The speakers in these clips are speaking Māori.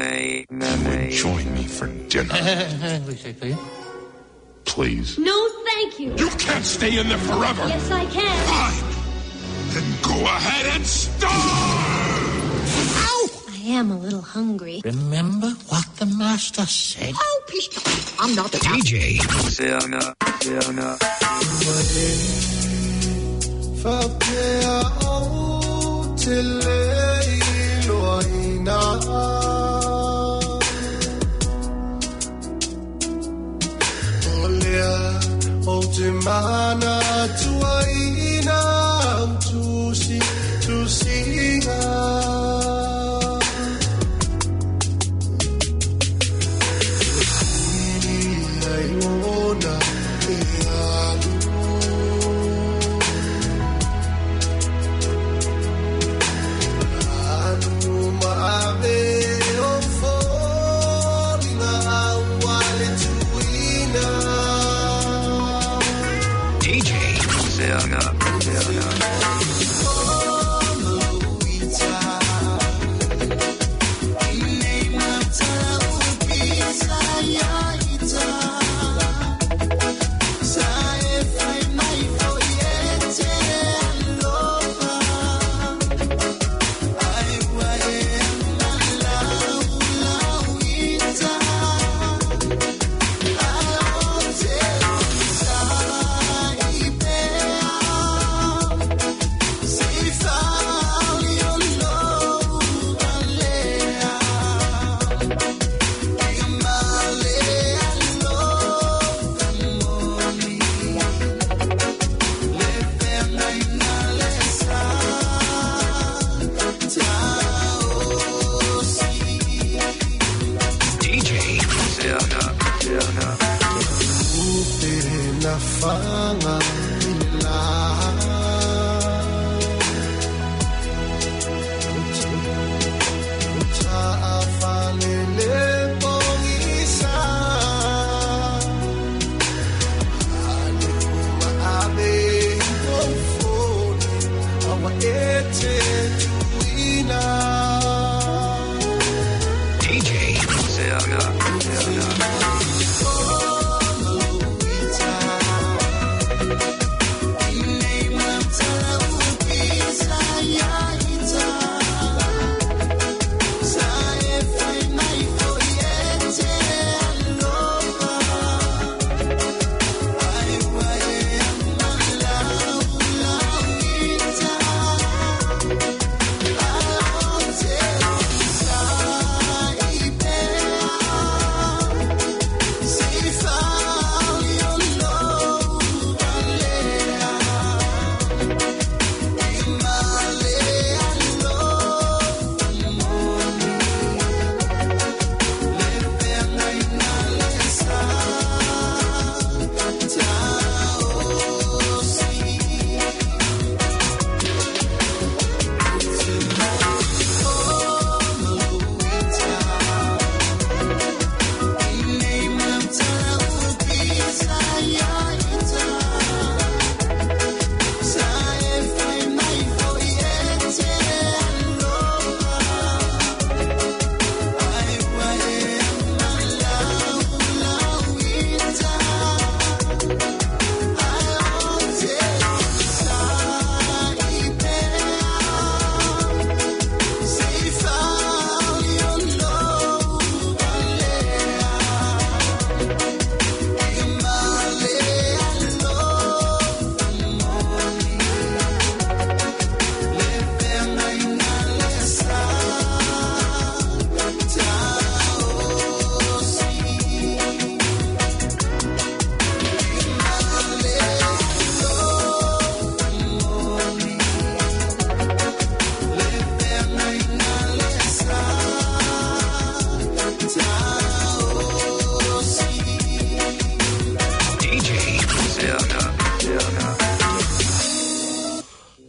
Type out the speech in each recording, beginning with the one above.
would join me for dinner. Please. No, thank you. You can't stay in there forever. Yes, I can. Fine. Then go ahead and starve. Ow! I am a little hungry. Remember what the master said. Oh, please! I'm not a DJ. Fiona, Fiona. For semana.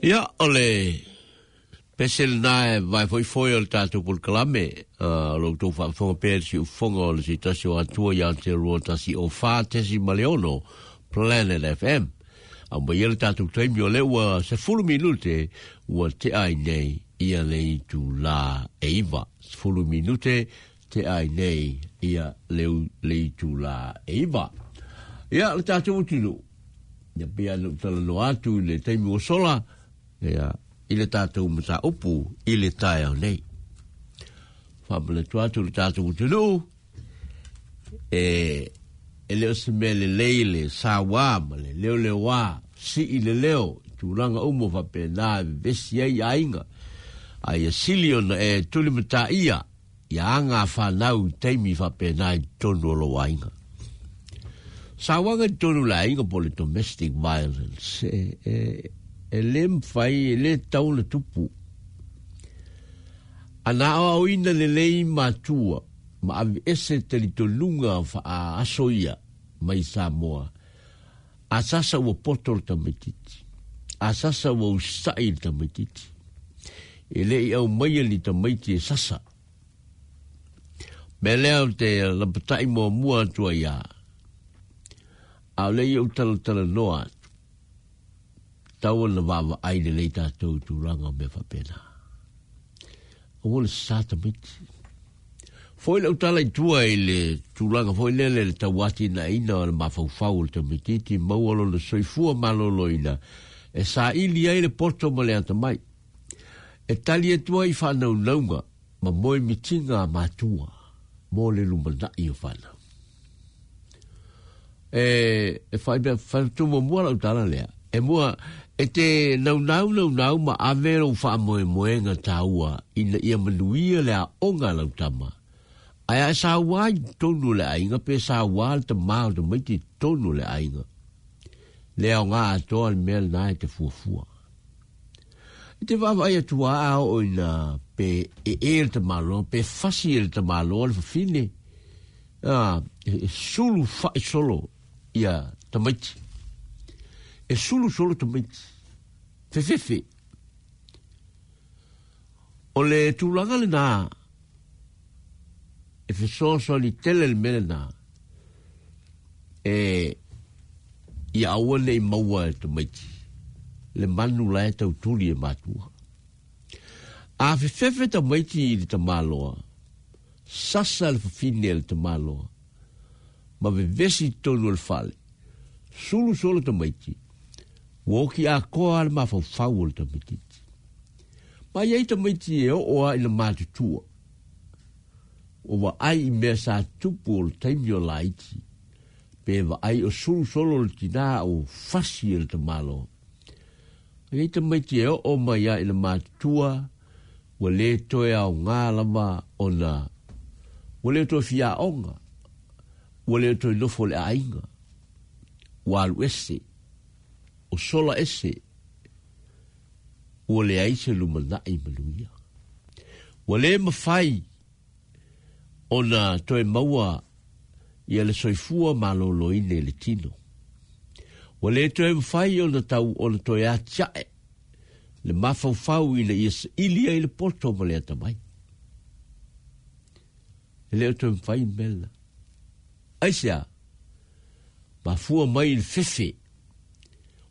Ia, ole, pesel na e vai foi foi ol tatu pul klame, lo tu fa fo per si fongo ol si tasi o atu ya te ro tasi o fa tesi maleono, planet FM. Am bo yel tatu tre mi ole wa se fulu minute wa te ai nei ia nei tu la eiva. Se fulu minute te ai nei ia leu lei tu la eiva. Ia, le tatu utilu. Ia pia no talanoatu, le teimu o sola, le teimu o sola, ea Ile le tātou ma tā upu i le tāia nei. Whāmala tu le tātou ku e, e leo se me le leile, sā wā ma leo le wā, si i le leo, tu ranga umo wha pē nā e vesi ai a inga, a silio na e tuli ma tā ia, i a anga wha nau teimi wha pē nā e tonu alo a inga. Sā wā ga tonu la inga po domestic violence, e, e e le mwhai e le tau le tupu. Ana awa o ina le lei mātua, ma avi ese te li to lunga wha a asoia mai Samoa. A sasa wa potol tamititi. A sasa wa usai tamititi. E le i au maia li tamaiti e sasa. Me leo te lapatai mua mua tua ia. A le i au talatala noa taua na vava ai le lei tātou tu ranga o mea whapena. O wole sata miti. Foi le utala i tua i le tu ranga, foi le le tau ati na ina o le mafau fau o le tau miti, ti maualo le soifua malolo ina, e sa ili ai le porto ma le ata mai. E tali e tua i whanau naunga, ma moe mitinga a mātua, mō le lumana i o whanau. E, e whaibia, whanau tumo mua lau tala lea, e mua e te nau nau ma avero fa mo e mo e nga taua i na ia manuia le a onga lautama. Ai a sa wai tonu le ainga pe sa wai te mao te maiti tonu le ainga. Le a onga a toa le mea na e te fuafua. E te wawa ia tua a o i na pe e e le te malo, pe fasi e le te malo le fafine. Ah, e sulu fa e solo ia te maiti. Ia e sulu solo to mit fe fe fe o le tu la le nā e fe so so li tele le mele nā e i awa nei maua e to mit le manu lai tau tūli e mātua a fe fe fe tau mit i te māloa sasa le fafine le te māloa ma ve vesi tonu le fale sulu solo to maiti woki a koa le ma fau o le tamaiti. Ma iei tamaiti e oa i le mātu tua. O wa ai i mea sa tupu o le taimi o la iti. Pe wa ai o suru solo le tina o fasi o e le tamalo. Ma iei tamaiti e o ma ia i le mātu tua. Wa le toi au ngā lama o na. Wa le toi fia onga. Wa le toi nofo le ainga. Wa aluesi. Wa aluesi o sola ese ua le ai se lumanaʻi ma luia ua lē mafai ona toe maua ia le soifua malōlōine i le tino ua lē toe mafai ona tau ona toe atiaʻe le mafaufau ina ia saʻili ai le poto ma le atamai e lē o toe mafai mela aisea mafua mai i le fefe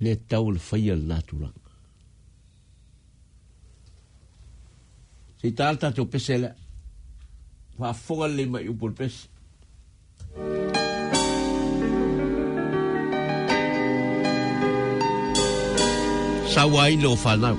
ne taul fayal natura Se tal ta to pesela. Fa fogal le mai upol pes. Sawai lo fanau.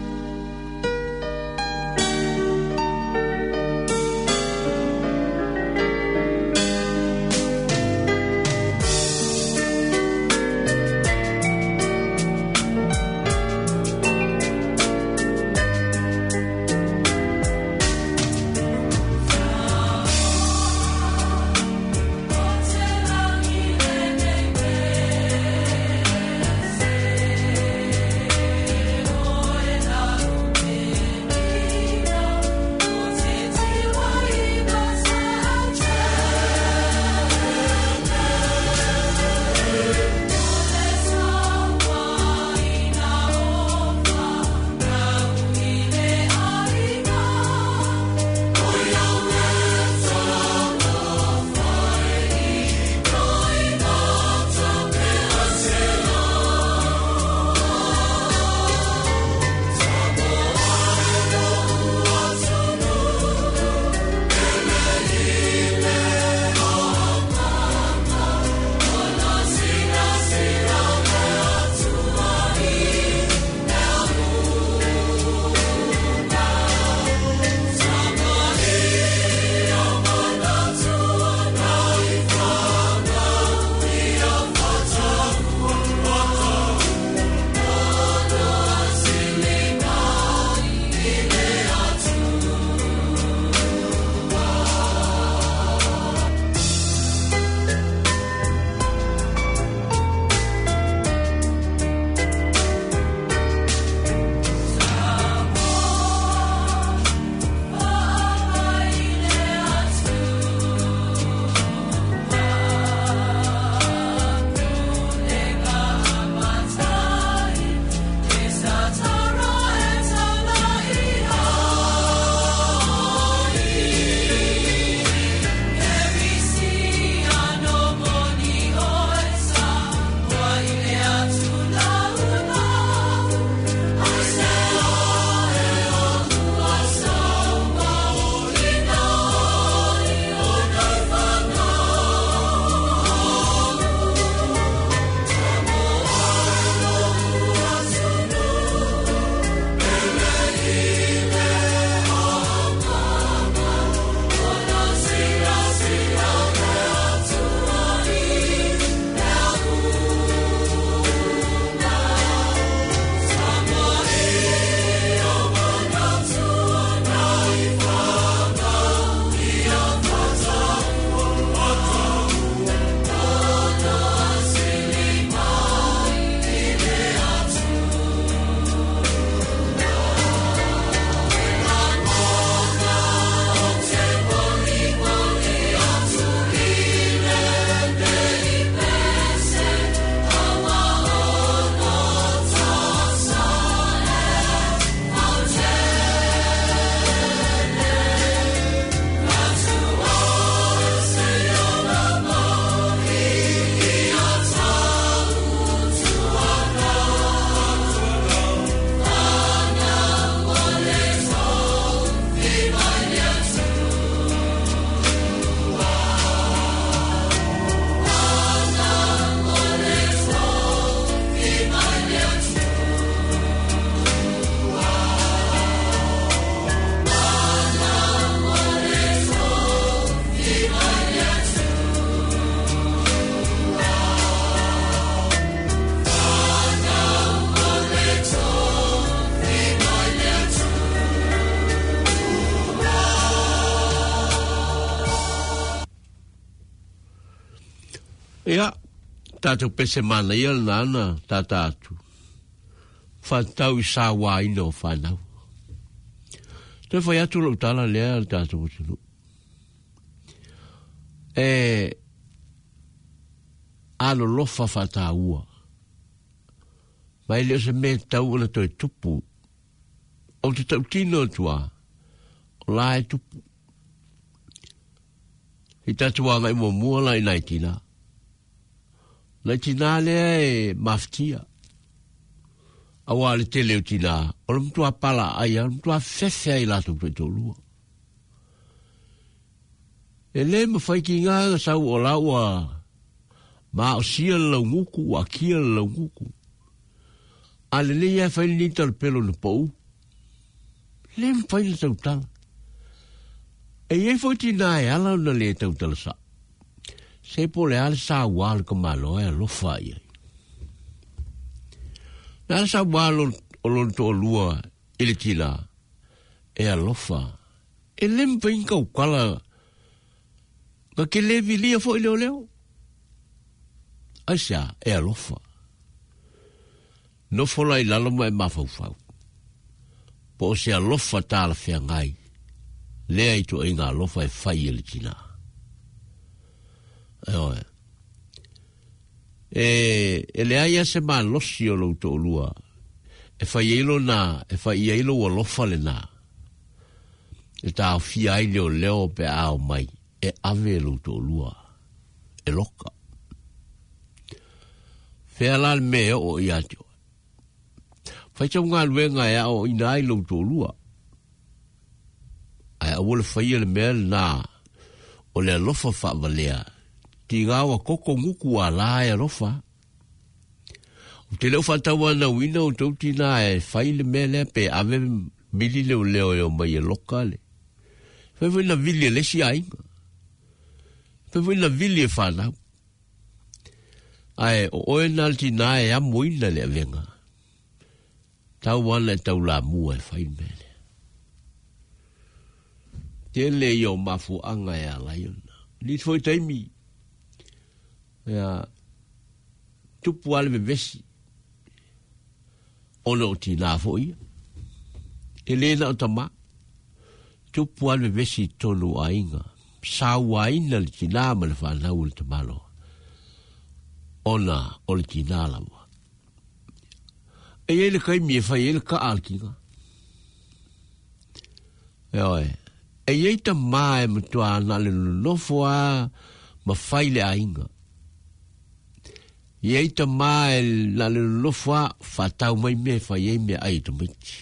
tātou pese mana ia nana tātā atu. Whantau i sā wāina o whānau. Tau whai atu lau tāla lea tātou o tunu. E alo lofa whātā ua. Mai leo se me tau ana tō e tupu. O te tau tino tua. O lā e tupu. I tātua ngai mō mua lai nai tina. Tātua na tina lea e maftia. A wale te leo tina, ora mtua pala aia, ora mtua fefe ai lato kwe to lua. E le ma fai ki ngā ngā sau o laua, ma o sia la nguku, a kia la nguku. A le le ia fai nita le pelo na pou, le ma fai le tautala. E e fai tina e ala na le tautala saa. se pole ale sa wal ko malo e lo fai. Na sa wal o lo to lua ele tila e alofa. E lempa inka ukala ka ke levi lia fo leo leo. Aisha e alofa. No fola i lalama e mafaufau. Po o se alofa tala fea ngai. Lea i to inga alofa e fai ele Oe. E, e lea ia se maa losi o lo to olua. E fai eilo na, e fai eilo wa lofa le na. E ta a fi aile o leo pe ao mai. E ave e lo to olua. E loka. Fea lal me o i atio. Fai tau ngā nga e o ina ai lo to olua. Ai awole fai ele mea na. O lea lofa fa valea. tiga wa koko nguku a la e alofa. O te leo na wina o tau tina e whaile mele pe ave mili leo leo e o mai e loka le. na vili e lesi a inga. Whaiwai na vili e whanau. Ai, o oe nal tina e a moina le venga. Tau wana e tau la mua e whaile mele. Te le i o mafu anga e a laiona. Ni toi taimi. tupu ale vevesi ona o tinā foʻi ia e lē na o tamā tupu ale vevesi tonu aiga sauāina le tinā ma le fanau i le tamalo ona o le tinā lava e ai le kaimi e fai ai le kaʻa le kiga e oe e iai tamā e matuā na le lolofo a ma fai le aiga Ia i ta mai la le lofa whatau mai me whai e mea ai ta miti.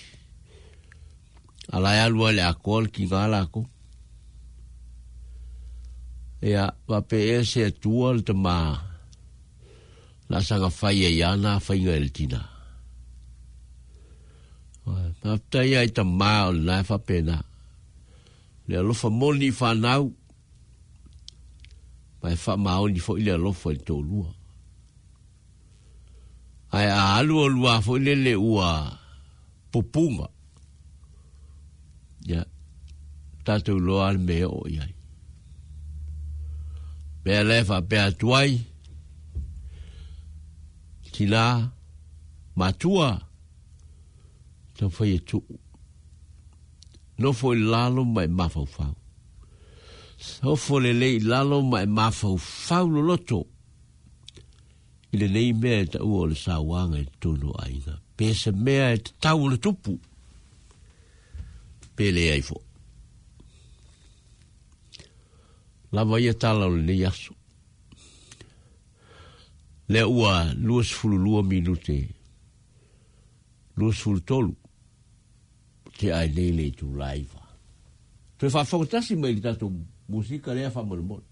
Ala e alua le akol ki ngā lako. Ia wape e se atua le ta maa. La sanga whai e iana whai ngā el tina. Mapta ia i ta maa o lai whapena. Le alofa moni whanau. Mai wha maoni fo i le alofa i tō lua. ai a alu o lua fo lele ua pupunga ya tatu lo al me o ya pe le fa pe atuai tila matua to fo ye tu no fo lalo mai mafau fa so fo lele lalo mai mafau fa lo lo i le nei mea e tau o le sāwanga e tono aina. Pese mea e tau o le tupu. Pele ai fo. Lava ia tala o le nei aso. Lea ua luas fulu lua minute. Luas fulu tolu. Te ai nei le tu laiva. Tu e fa fokotasi mai li tato musika lea fa mwere mwere.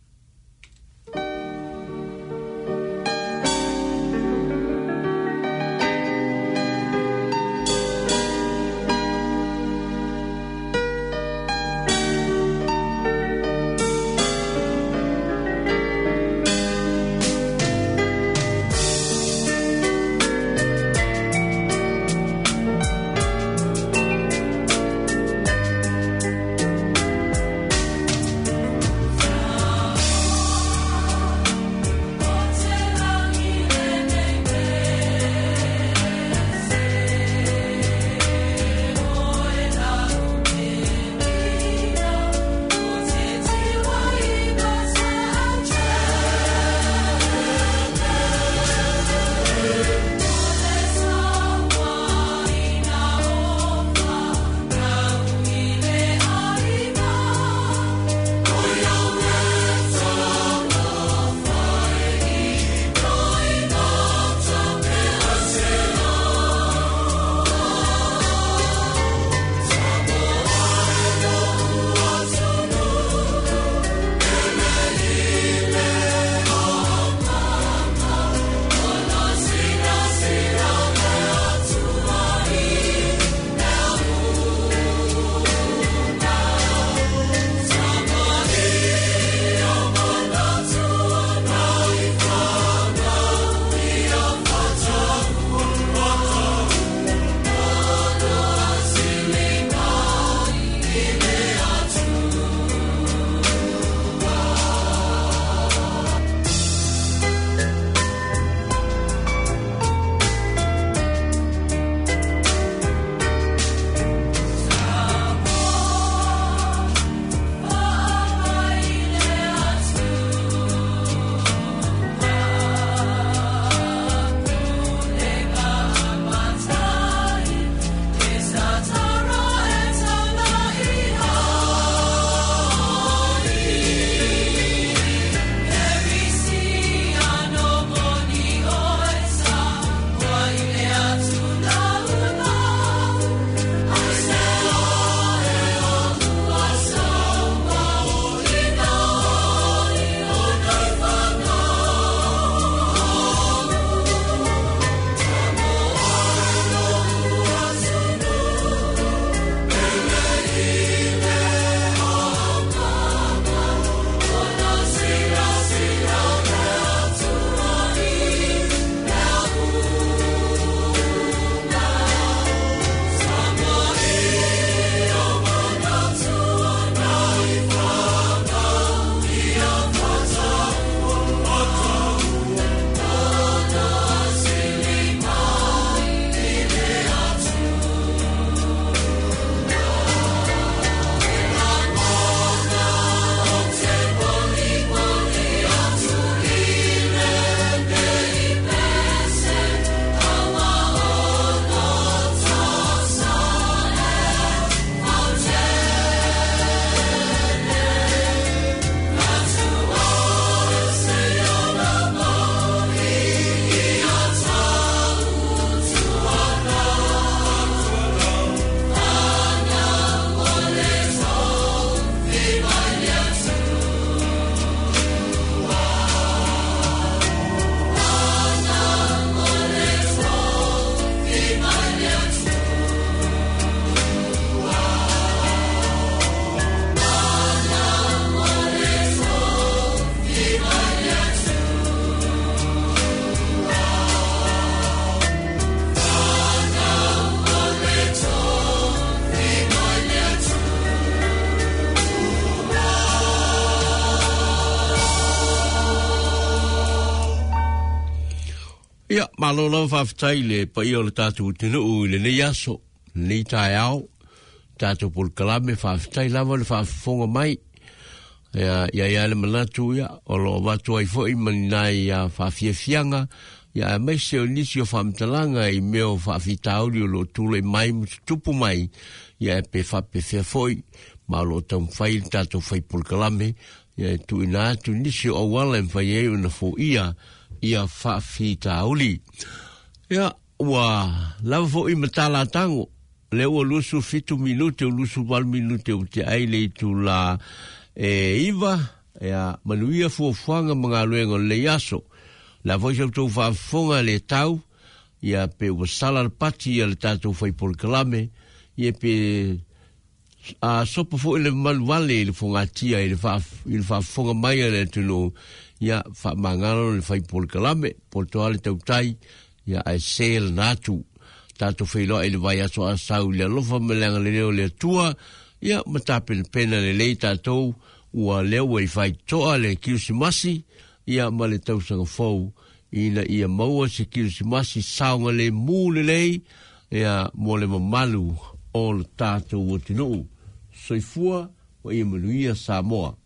whaafatai le pa i o le tātou tino u le ne yaso, ne i tāi au, tātou pulkalame whaafatai lawa le whaafafonga mai, ia ia ia le manatu ia, o lo watu ai fo i maninai ia whaafiefianga, ia e mai se o nisi o whaamitalanga i me o whaafitauri o lo tūle mai mutu tupu mai, ia e pe whaapefea fo i, ma lo tau whai le tātou whai pulkalame, ia e tu ina atu nisi o awala e mwhai e una fo ia, ia whaafitauri. Ia whaafitauri. Ya, wa, lava fo i matala tango. Le ua lusu fitu minute, lusu wal minute, u te aile i tu la e, iwa, ya, manuia fu fuanga mga luengo le yaso. La fo i se utu fuanga le tau, ya pe u salar pati, ya le tatu fai por kalame, ya pe a sopa fo ele man wale ele fo ngatia ele fa il fa fo ngamaya le tuno ya fa mangalo le fa pol kalame pol toale tautai ya ai sel natu tatu to filo el vai a so sau le lo fa le le le tua ya matapil pena le le ta to u ale le wi fai to ale le kiusi masi ya male tau sa fo ina ia maua se kiusi masi sau le mu le le ya mo malu ol tatu to wo tinu so i fu o i mo lui a